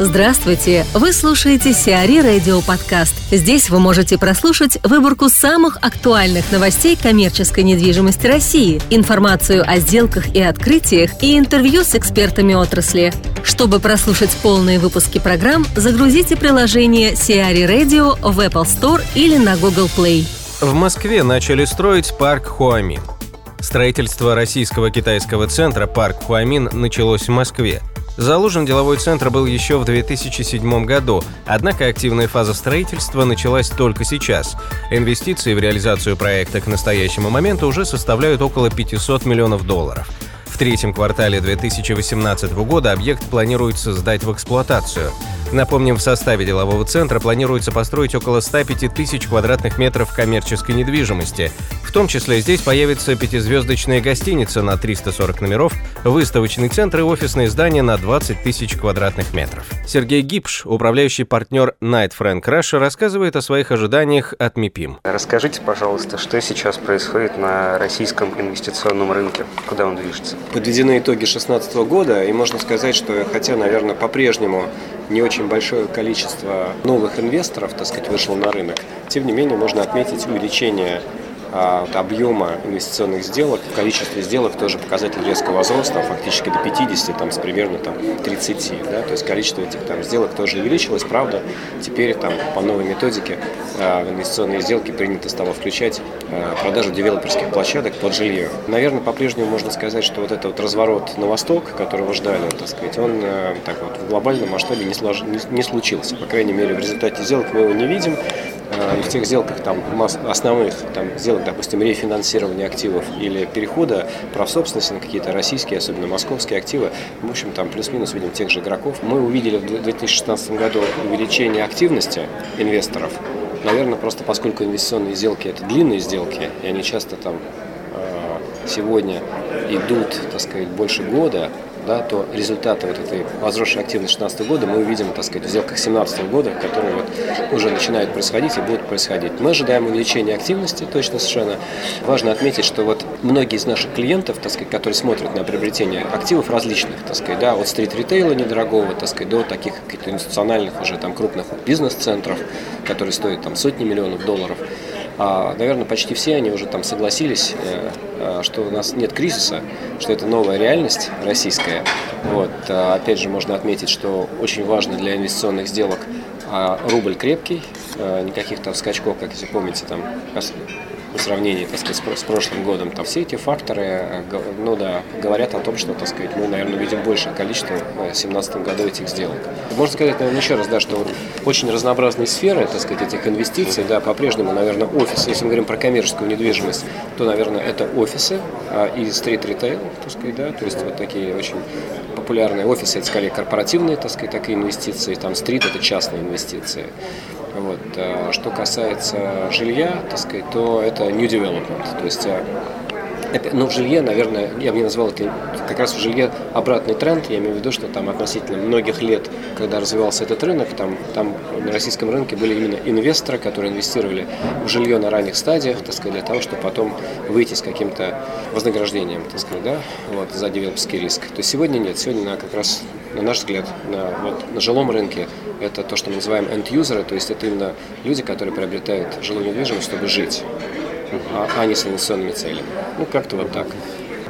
Здравствуйте! Вы слушаете Сиари Радио Подкаст. Здесь вы можете прослушать выборку самых актуальных новостей коммерческой недвижимости России, информацию о сделках и открытиях и интервью с экспертами отрасли. Чтобы прослушать полные выпуски программ, загрузите приложение Сиари Radio в Apple Store или на Google Play. В Москве начали строить парк Хуамин. Строительство российского китайского центра «Парк Хуамин» началось в Москве – Заложен деловой центр был еще в 2007 году, однако активная фаза строительства началась только сейчас. Инвестиции в реализацию проекта к настоящему моменту уже составляют около 500 миллионов долларов. В третьем квартале 2018 года объект планируется сдать в эксплуатацию. Напомним, в составе делового центра планируется построить около 105 тысяч квадратных метров коммерческой недвижимости. В том числе здесь появится пятизвездочная гостиница на 340 номеров, выставочный центр и офисные здания на 20 тысяч квадратных метров. Сергей Гипш, управляющий партнер Night Frank Russia, рассказывает о своих ожиданиях от МИПИМ. Расскажите, пожалуйста, что сейчас происходит на российском инвестиционном рынке? Куда он движется? Подведены итоги 2016 года, и можно сказать, что хотя, наверное, по-прежнему не очень большое количество новых инвесторов, так сказать, вышло на рынок, тем не менее можно отметить увеличение а, объема инвестиционных сделок, в количестве сделок тоже показатель резко возрос, фактически до 50, там, с примерно там, 30. Да? То есть количество этих там, сделок тоже увеличилось, правда. Теперь там, по новой методике а, в инвестиционные сделки принято стало включать а, продажу девелоперских площадок под жилье. Наверное, по-прежнему можно сказать, что вот этот вот разворот на восток, которого ждали, так сказать, он так вот, в глобальном масштабе не, слож... не случился. По крайней мере, в результате сделок мы его не видим. И в тех сделках там, основных там, сделок допустим, рефинансирования активов или перехода прав собственности на какие-то российские, особенно московские активы, в общем, там плюс-минус видим тех же игроков. Мы увидели в 2016 году увеличение активности инвесторов. Наверное, просто поскольку инвестиционные сделки – это длинные сделки, и они часто там э, сегодня идут, так сказать, больше года, да, то результаты вот этой возросшей активности 2016 года мы увидим, так сказать, в сделках 2017 года, которые вот уже начинают происходить и будут происходить. Мы ожидаем увеличения активности, точно совершенно. Важно отметить, что вот многие из наших клиентов, так сказать, которые смотрят на приобретение активов различных, так сказать, да, от стрит-ритейла недорогого, так сказать, до таких каких-то институциональных уже там крупных бизнес-центров, которые стоят там сотни миллионов долларов, наверное, почти все они уже там согласились, э, э, что у нас нет кризиса, что это новая реальность российская. Вот. А, опять же, можно отметить, что очень важно для инвестиционных сделок а, рубль крепкий, э, никаких там скачков, как если помните, там по сравнении, так сказать, с прошлым годом. Там все эти факторы, э, ну да, говорят о том, что, так сказать, мы, наверное, видим большее количество в 2017 году этих сделок. Можно сказать, наверное, еще раз, да, что очень разнообразные сферы, так сказать, этих инвестиций, да, по-прежнему, наверное, офис, если мы говорим про коммерческую недвижимость, то, наверное, это офисы а, и стрит-ритейл, так сказать, да, то есть вот такие очень популярные офисы, это скорее корпоративные, так сказать, такие инвестиции, там стрит – это частные инвестиции. Вот. А что касается жилья, так сказать, то это new development. То есть а, ну, в жилье, наверное, я бы не назвал это как раз в жилье обратный тренд. Я имею в виду, что там относительно многих лет, когда развивался этот рынок, там, там на российском рынке были именно инвесторы, которые инвестировали в жилье на ранних стадиях, так сказать, для того, чтобы потом выйти с каким-то вознаграждением, так сказать, да, вот, за девелоперский риск. То есть сегодня нет. Сегодня на, как раз, на наш взгляд, на, вот, на жилом рынке это то, что мы называем end-юзеры, то есть это именно люди, которые приобретают жилую недвижимость, чтобы жить, а, а не с инвестиционными целями. Ну, как-то вот так.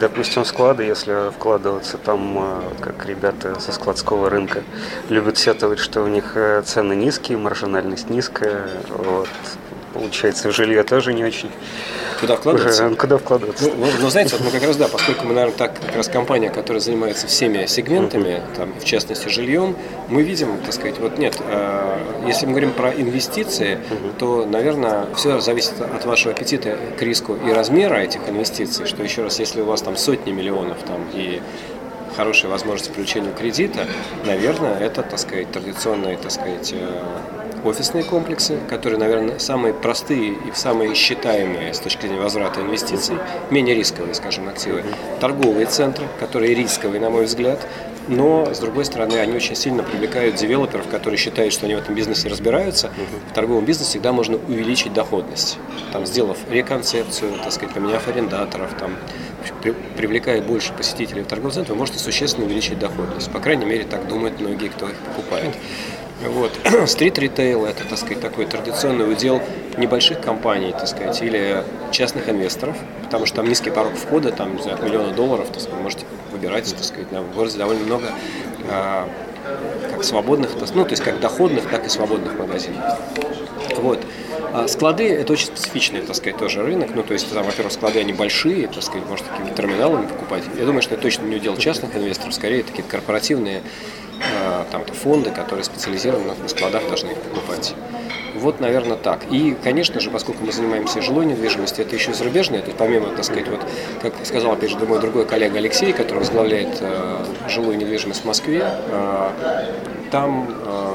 Допустим, склады, если вкладываться там, э, как ребята со складского рынка любят сетовать, что у них э, цены низкие, маржинальность низкая, вот. Получается, жилье тоже не очень Куда вкладываться? Уже, куда вкладываться? Ну, ну, знаете, вот мы как раз, да, поскольку мы, наверное, так как раз компания, которая занимается всеми сегментами, там, в частности, жильем, мы видим, так сказать, вот нет, э, если мы говорим про инвестиции, uh-huh. то, наверное, все зависит от вашего аппетита к риску и размера этих инвестиций, что еще раз, если у вас там сотни миллионов там и хорошая возможность привлечения кредита, наверное, это, так сказать, традиционные, так сказать, э, офисные комплексы, которые, наверное, самые простые и самые считаемые с точки зрения возврата инвестиций, менее рисковые, скажем, активы. Торговые центры, которые рисковые, на мой взгляд, но, с другой стороны, они очень сильно привлекают девелоперов, которые считают, что они в этом бизнесе разбираются. В торговом бизнесе всегда можно увеличить доходность, там, сделав реконцепцию, так сказать, поменяв арендаторов, там, привлекая больше посетителей в торговый центр, вы можете существенно увеличить доходность. По крайней мере, так думают многие, кто их покупает. Вот. Стрит-ритейл – это, так сказать, такой традиционный удел небольших компаний, так сказать, или частных инвесторов, потому что там низкий порог входа, там, не знаю, миллиона долларов, так сказать, можете выбирать, так сказать, в городе довольно много а, как свободных, ну, то есть как доходных, так и свободных магазинов. Вот. А склады – это очень специфичный, так сказать, тоже рынок. Ну, то есть, там, во-первых, склады, они большие, так сказать, можно такими терминалами покупать. Я думаю, что это точно не удел частных инвесторов, скорее такие корпоративные а, там, фонды, которые специализированно на складах должны покупать. Вот, наверное, так. И, конечно же, поскольку мы занимаемся жилой недвижимостью, это еще и зарубежное, то есть помимо, так сказать, вот, как сказал, опять же, мой другой коллега Алексей, который возглавляет э, жилую недвижимость в Москве, э, там э,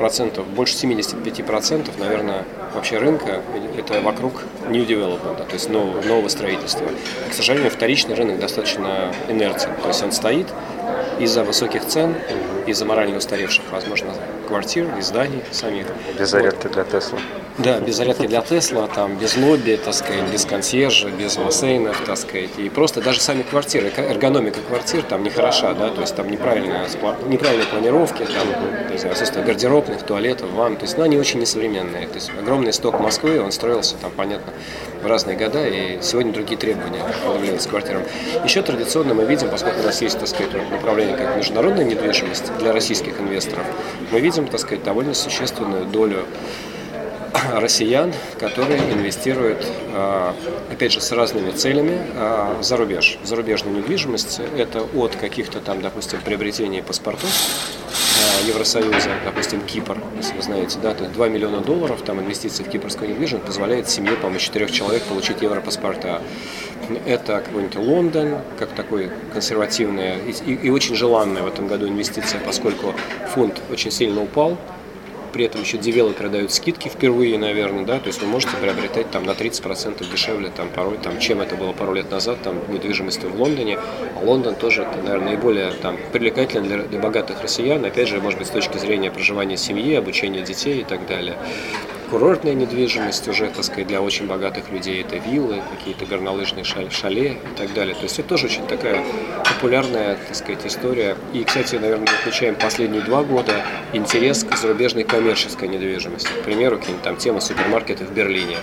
процентов, больше 75%, наверное, вообще рынка это вокруг new development, то есть нового, нового строительства. К сожалению, вторичный рынок достаточно инертен, то есть он стоит из-за высоких цен, из-за морально устаревших, возможно, квартир и зданий самих. Без зарядки вот. для Тесла. Да, без зарядки для Тесла, там, без лобби, так сказать, без консьержа, без бассейнов, так сказать. И просто даже сами квартиры, эргономика квартир там не хороша, да, то есть там неправильные, неправильные планировки, там, не знаю, отсутствие гардеробных, туалетов, ванн, то есть, ну, они очень несовременные. То есть огромный сток Москвы, он строился там, понятно, в разные года, и сегодня другие требования предъявляются квартирам. Еще традиционно мы видим, поскольку у нас есть, так сказать, направление как международная недвижимость для российских инвесторов, мы видим, так сказать, довольно существенную долю россиян, которые инвестируют, а, опять же, с разными целями а, за рубеж. В зарубежную недвижимость это от каких-то там, допустим, приобретений паспортов а, Евросоюза, допустим, Кипр, если вы знаете, да, то есть 2 миллиона долларов, там инвестиции в кипрскую недвижимость позволяет семье, по-моему, четырех человек получить европаспорта. Это какой-нибудь Лондон, как такой консервативная и, и очень желанная в этом году инвестиция, поскольку фонд очень сильно упал, при этом еще девелоперы дают скидки впервые, наверное, да, то есть вы можете приобретать там на 30% дешевле, там порой, там, чем это было пару лет назад, там, недвижимость в Лондоне, а Лондон тоже, это, наверное, наиболее там привлекательный для, для богатых россиян, опять же, может быть, с точки зрения проживания семьи, обучения детей и так далее курортная недвижимость уже, так сказать, для очень богатых людей. Это виллы, какие-то горнолыжные шале и так далее. То есть это тоже очень такая популярная, так сказать, история. И, кстати, наверное, мы отмечаем последние два года интерес к зарубежной коммерческой недвижимости. К примеру, какие-нибудь там темы супермаркета в Берлине.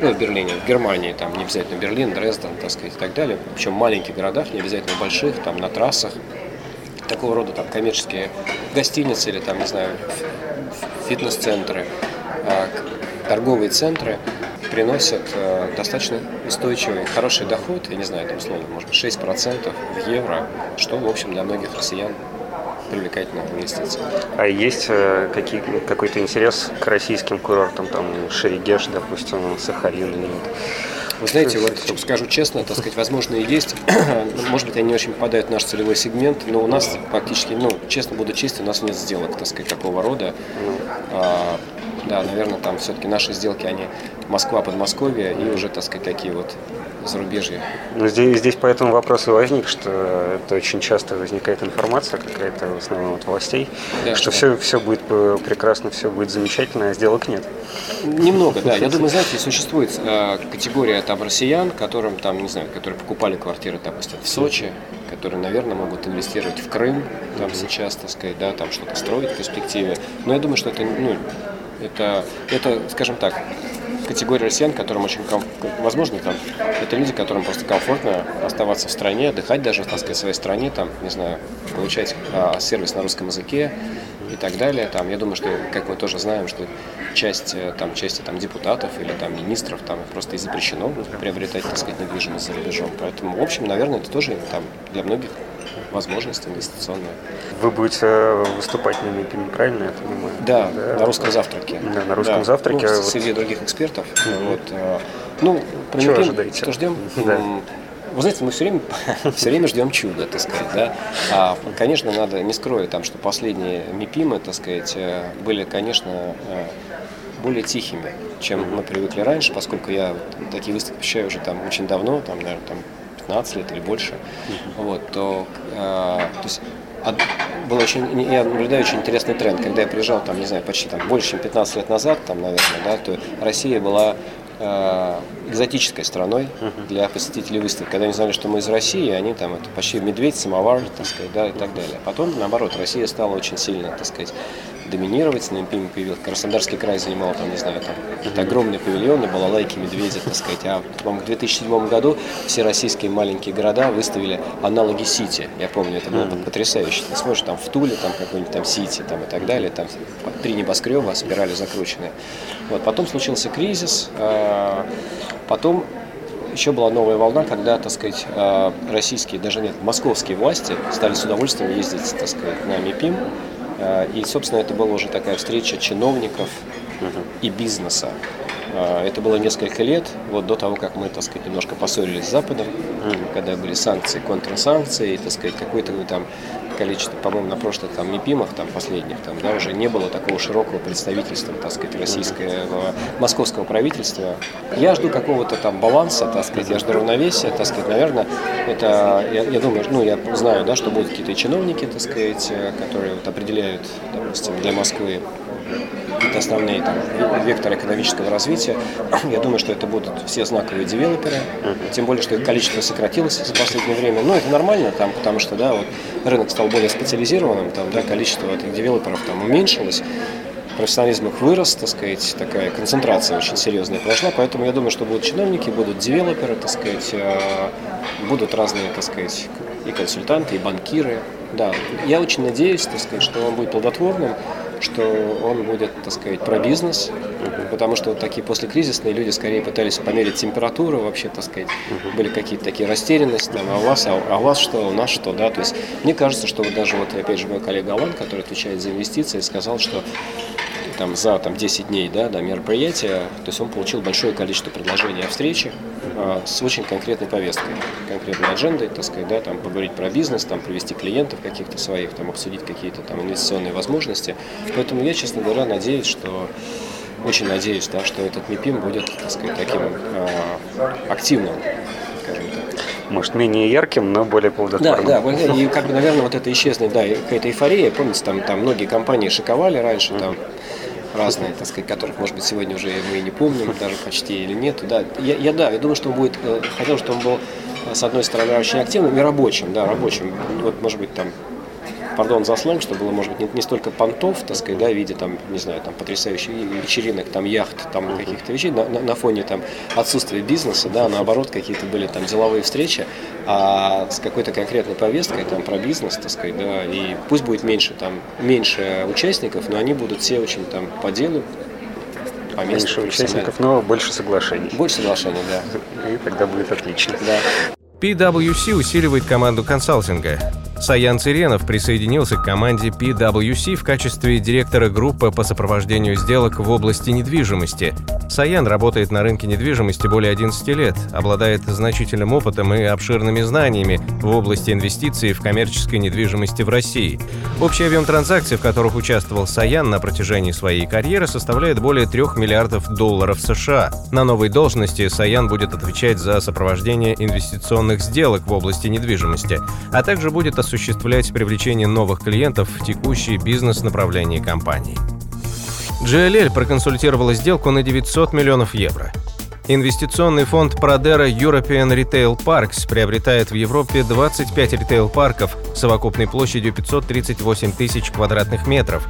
Ну, в Берлине, в Германии, там не обязательно Берлин, Дрезден, так сказать, и так далее. Причем в маленьких городах, не обязательно больших, там на трассах такого рода там коммерческие гостиницы или там, не знаю, фитнес-центры. А, торговые центры приносят э, достаточно устойчивый, хороший доход, я не знаю, там условно, может быть, 6% в евро, что, в общем, для многих россиян привлекательная инвестиция. А есть э, какие, какой-то интерес к российским курортам, там Шерегеш, допустим, Сахалин или нет? Вы знаете, вот скажу честно, так сказать, возможно и есть. Может быть, они не очень попадают в наш целевой сегмент, но у нас практически, ну, честно буду честен, у нас нет сделок, так сказать, такого рода. А, да, наверное, там все-таки наши сделки, они Москва, Подмосковье и уже, так сказать, такие вот зарубежье. Ну, здесь, здесь поэтому вопрос и возник, что это очень часто возникает информация какая-то, в основном от властей, да, что, что все, все будет прекрасно, все будет замечательно, а сделок нет. Немного, да. Я думаю, знаете, существует э, категория там россиян, которым там, не знаю, которые покупали квартиры, допустим, в Сочи, которые, наверное, могут инвестировать в Крым, там сейчас, так сказать, да, там что-то строить в перспективе. Но я думаю, что это, ну, это, это, скажем так, категория россиян, которым очень комфортно, возможно, там, это люди, которым просто комфортно оставаться в стране, отдыхать даже, так сказать, в своей стране, там, не знаю, получать а, сервис на русском языке и так далее. Там, я думаю, что, как мы тоже знаем, что часть, э, там, части там, депутатов или там, министров там, просто и запрещено приобретать, так сказать, недвижимость за рубежом. Поэтому, в общем, наверное, это тоже там, для многих возможность инвестиционная. Вы будете э, выступать на МИПе, правильно я понимаю? Да, да, на русском завтраке. Да, на русском да. завтраке. Ну, вот. Среди других экспертов. Mm-hmm. Вот. Э, ну, про Чего ожидаете? Что ждем? Да. Вы знаете, мы все время, все время ждем чуда, так сказать, да. А, конечно, надо, не скрою, там, что последние МИПИМы, так сказать, э, были, конечно, более тихими, чем мы привыкли раньше, поскольку я такие выставки посещаю уже там очень давно, там, наверное, там 15 лет или больше, вот, то, э, то есть был очень, я наблюдаю очень интересный тренд. Когда я приезжал, там, не знаю, почти там, больше, чем 15 лет назад, там, наверное, да, то Россия была э, экзотической страной для посетителей выставки. Когда они знали, что мы из России, они там это почти медведь, самовар, так сказать, да, и так далее. Потом, наоборот, Россия стала очень сильно, так сказать, доминировать, на Импиме появился. Краснодарский край занимал там, не знаю, там какие-то огромные павильоны, балалайки, медведи, так сказать. А в 2007 году все российские маленькие города выставили аналоги Сити. Я помню, это было mm-hmm. потрясающе. Ты смотришь там в Туле, там какой-нибудь там Сити, там и так далее, там три небоскреба, спирали закрученные. Вот, потом случился кризис, а, потом еще была новая волна, когда, так сказать, а, российские, даже нет, московские власти стали с удовольствием ездить, так сказать, на МИПИМ, и, собственно, это была уже такая встреча чиновников и бизнеса. А, это было несколько лет, вот до того, как мы, так сказать, немножко поссорились с Западом, когда были санкции, контрсанкции, и, так сказать, какое-то там количество, по-моему, на прошлых там МИПИМах, там последних, там, да, уже не было такого широкого представительства, так сказать, российского, московского правительства. Я жду какого-то там баланса, так сказать, я жду равновесия, так сказать, наверное, это, я, я думаю, ну, я знаю, да, что будут какие-то чиновники, так сказать, э, которые вот определяют, допустим, для Москвы какие-то основные там, векторы экономического развития. Я думаю, что это будут все знаковые девелоперы, тем более, что их количество сократилось за последнее время. Но это нормально, там, потому что да, вот, рынок стал более специализированным, там, да, количество этих девелоперов там, уменьшилось профессионализм их вырос, так сказать, такая концентрация очень серьезная прошла, поэтому я думаю, что будут чиновники, будут девелоперы, так сказать, э, будут разные, так сказать, и консультанты, и банкиры. Да, я очень надеюсь, так сказать, что он будет плодотворным, что он будет, так сказать, про бизнес, потому что вот такие послекризисные люди скорее пытались померить температуру, вообще, так сказать, были какие-то такие растерянности, там, а у вас, а, а у вас что, у нас что, да, то есть мне кажется, что вот даже вот, опять же, мой коллега Алан, который отвечает за инвестиции, сказал, что там, за там, 10 дней да, до мероприятия, то есть он получил большое количество предложений о встрече э, с очень конкретной повесткой, конкретной аджендой, так сказать, да, там, поговорить про бизнес, там, привести клиентов каких-то своих, там, обсудить какие-то там инвестиционные возможности. Поэтому я, честно говоря, надеюсь, что очень надеюсь, да, что этот МИПИМ будет, так сказать, таким э, активным, скажем так. Может, менее ярким, но более плодотворным. Да, да, и как бы, наверное, вот это исчезнет, да, какая-то эйфория, помните, там, там многие компании шиковали раньше, там, разные, так сказать, которых, может быть, сегодня уже мы и не помним, даже почти или нет. Да, я, я да, я думаю, что он будет, э, хотел, чтобы он был, э, с одной стороны, очень активным и рабочим, да, рабочим. Вот, может быть, там пардон за сленг, что было, может быть, не, не столько понтов, так сказать, да, в виде, там, не знаю, там, потрясающих вечеринок, там, яхт, там, каких-то вещей, на, на, на фоне, там, отсутствия бизнеса, да, наоборот, какие-то были, там, деловые встречи, а с какой-то конкретной повесткой, там, про бизнес, так сказать, да, и пусть будет меньше, там, меньше участников, но они будут все очень, там, по делу, по Меньше участников, но больше соглашений. Больше соглашений, да. И тогда будет отлично. Да. PwC усиливает команду консалтинга. Саян Циренов присоединился к команде PwC в качестве директора группы по сопровождению сделок в области недвижимости. Саян работает на рынке недвижимости более 11 лет, обладает значительным опытом и обширными знаниями в области инвестиций в коммерческой недвижимости в России. Общий объем транзакций, в которых участвовал Саян на протяжении своей карьеры, составляет более 3 миллиардов долларов США. На новой должности Саян будет отвечать за сопровождение инвестиционных сделок в области недвижимости, а также будет осуществлять привлечение новых клиентов в текущие бизнес-направления компании. GLL проконсультировала сделку на 900 миллионов евро. Инвестиционный фонд Pradera European Retail Parks приобретает в Европе 25 ритейл-парков совокупной площадью 538 тысяч квадратных метров.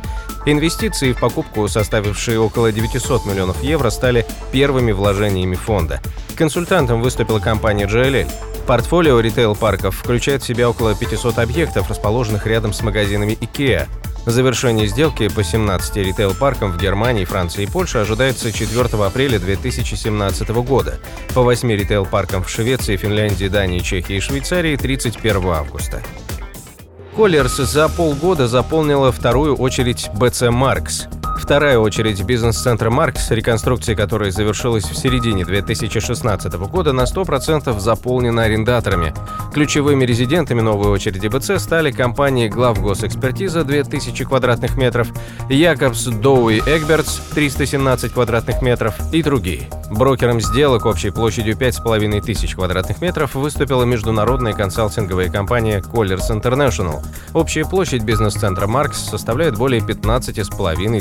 Инвестиции в покупку, составившие около 900 миллионов евро, стали первыми вложениями фонда. Консультантом выступила компания GLL. Портфолио ритейл-парков включает в себя около 500 объектов, расположенных рядом с магазинами IKEA. Завершение сделки по 17 ритейл-паркам в Германии, Франции и Польше ожидается 4 апреля 2017 года, по 8 ритейл-паркам в Швеции, Финляндии, Дании, Чехии и Швейцарии 31 августа. Коллерс за полгода заполнила вторую очередь BC Marks. Вторая очередь бизнес-центра «Маркс», реконструкция которой завершилась в середине 2016 года, на 100% заполнена арендаторами. Ключевыми резидентами новой очереди БЦ стали компании «Главгосэкспертиза» 2000 квадратных метров, «Якобс Доуи Эгбертс» 317 квадратных метров и другие. Брокером сделок общей площадью 5500 квадратных метров выступила международная консалтинговая компания Colliers International. Общая площадь бизнес-центра «Маркс» составляет более 15,5